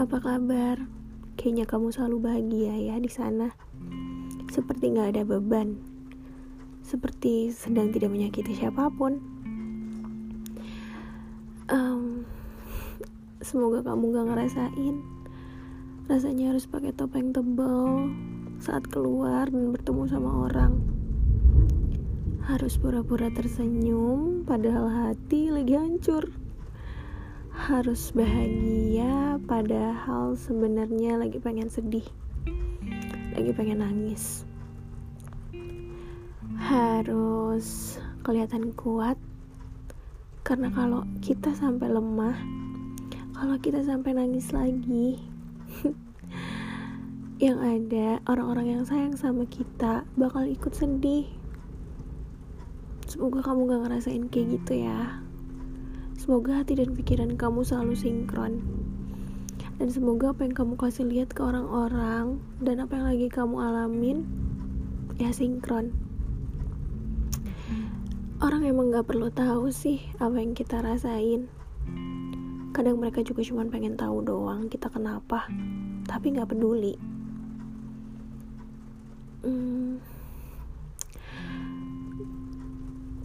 apa kabar? Kayaknya kamu selalu bahagia ya di sana. Seperti nggak ada beban. Seperti sedang tidak menyakiti siapa pun. Um, semoga kamu gak ngerasain rasanya harus pakai topeng tebal saat keluar dan bertemu sama orang. Harus pura-pura tersenyum padahal hati lagi hancur harus bahagia padahal sebenarnya lagi pengen sedih lagi pengen nangis. Harus kelihatan kuat karena kalau kita sampai lemah kalau kita sampai nangis lagi yang ada orang-orang yang sayang sama kita bakal ikut sedih. Semoga kamu gak ngerasain kayak gitu ya Semoga hati dan pikiran kamu selalu sinkron. Dan semoga apa yang kamu kasih lihat ke orang-orang dan apa yang lagi kamu alamin ya sinkron. Orang emang gak perlu tahu sih apa yang kita rasain. Kadang mereka juga cuma pengen tahu doang kita kenapa, tapi gak peduli.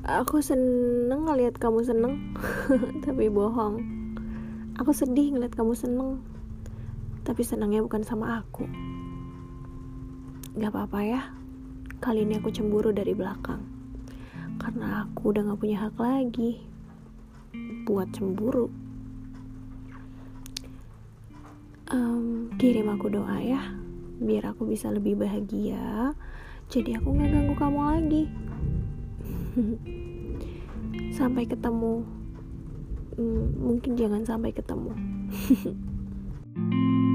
Aku seneng ngeliat kamu seneng tapi bohong. Aku sedih ngeliat kamu seneng tapi senangnya bukan sama aku. Gak apa-apa ya kali ini aku cemburu dari belakang. Karena aku udah gak punya hak lagi buat cemburu. Um, kirim aku doa ya biar aku bisa lebih bahagia. Jadi aku gak ganggu kamu lagi sampai ketemu. Hmm, mungkin jangan sampai ketemu